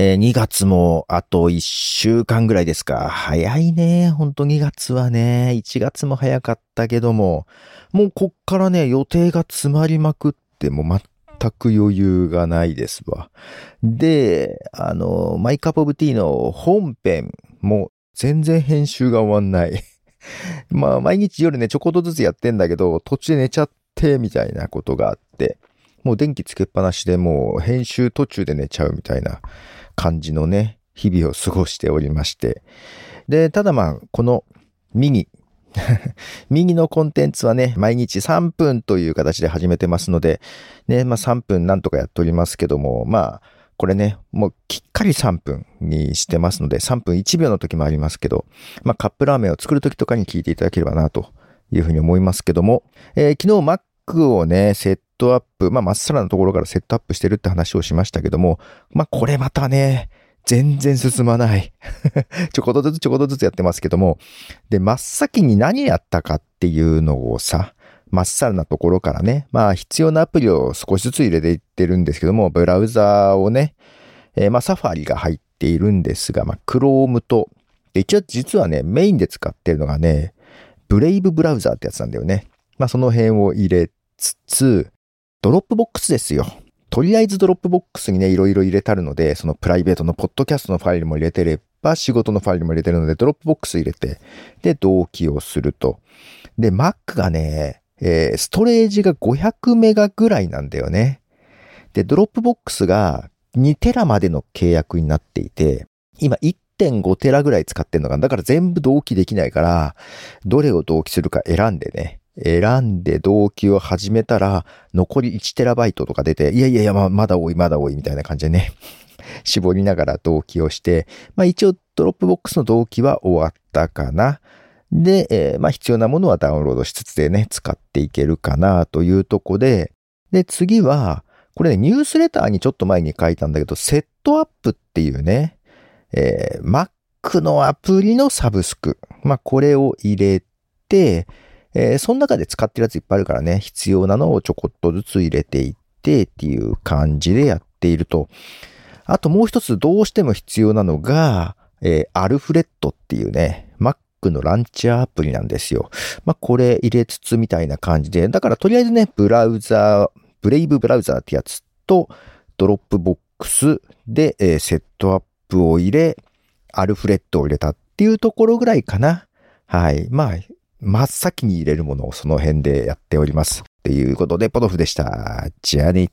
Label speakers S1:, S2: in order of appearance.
S1: えー、2月もあと1週間ぐらいですか。早いね。ほんと2月はね。1月も早かったけども、もうこっからね、予定が詰まりまくってもう全く余裕がないですわ。で、あの、マイカップオブティーの本編も全然編集が終わんない。まあ、毎日夜ね、ちょこっとずつやってんだけど、途中で寝ちゃって、みたいなことがあって、もう電気つけっぱなしでもう編集途中で寝ちゃうみたいな感じのね、日々を過ごしておりまして。で、ただまあ、この右、右のコンテンツはね、毎日3分という形で始めてますので、ね、まあ3分なんとかやっておりますけども、まあ、これね、もうきっかり3分にしてますので、3分1秒の時もありますけど、まあカップラーメンを作る時とかに聞いていただければなというふうに思いますけども、えー、昨日 Mac をね、セットアップ、まあまっさらなところからセットアップしてるって話をしましたけども、まあこれまたね、全然進まない。ちょこっとずつちょこっとずつやってますけども。で、真っ先に何やったかっていうのをさ、まっさらなところからね、まあ必要なアプリを少しずつ入れていってるんですけども、ブラウザーをね、えー、まあサファリが入っているんですが、まあ Chrome と、一応実はね、メインで使ってるのがね、 Brave ブラウザーってやつなんだよね。まあその辺を入れつつ、 Dropbox ですよ。とりあえず Dropbox にね、いろいろ入れたるので、そのプライベートのポッドキャストのファイルも入れてれば、仕事のファイルも入れてるので、 Dropbox 入れて、で、同期をすると。で、Mac がね、えー、ストレージが500メガぐらいなんだよね。で、 Dropbox が2テラまでの契約になっていて、今1.5テラぐらい使ってんのかな。だから全部同期できないから、どれを同期するか選んでね、選んで同期を始めたら、残り 1TB とか出て、いやいやいや、まだ多い、まだ多い、みたいな感じでね、絞りながら同期をして、まあ一応 Dropbox の同期は終わったかな。で、えー、まあ必要なものはダウンロードしつつでね、使っていけるかなというとこで、で、次は、これね、ニュースレターにちょっと前に書いたんだけど、セットアップっていうね、えー、Mac のアプリのサブスク。まあこれを入れて、えー、その中で使ってるやついっぱいあるからね、必要なのをちょこっとずつ入れていってっていう感じでやっていると。あともう一つどうしても必要なのが、えー、アルフレットっていうね、Mac のランチャーアプリなんですよ。まあ、これ入れつつみたいな感じで、だからとりあえずね、ブラウザー、 Brave ブラウザーってやつと、 Dropbox で、えー、セットアップを入れ、アルフレットを入れたっていうところぐらいかな。はい。まあ、真っ先に入れるものをその辺でやっております。ということで、ポドフでした。じゃあね。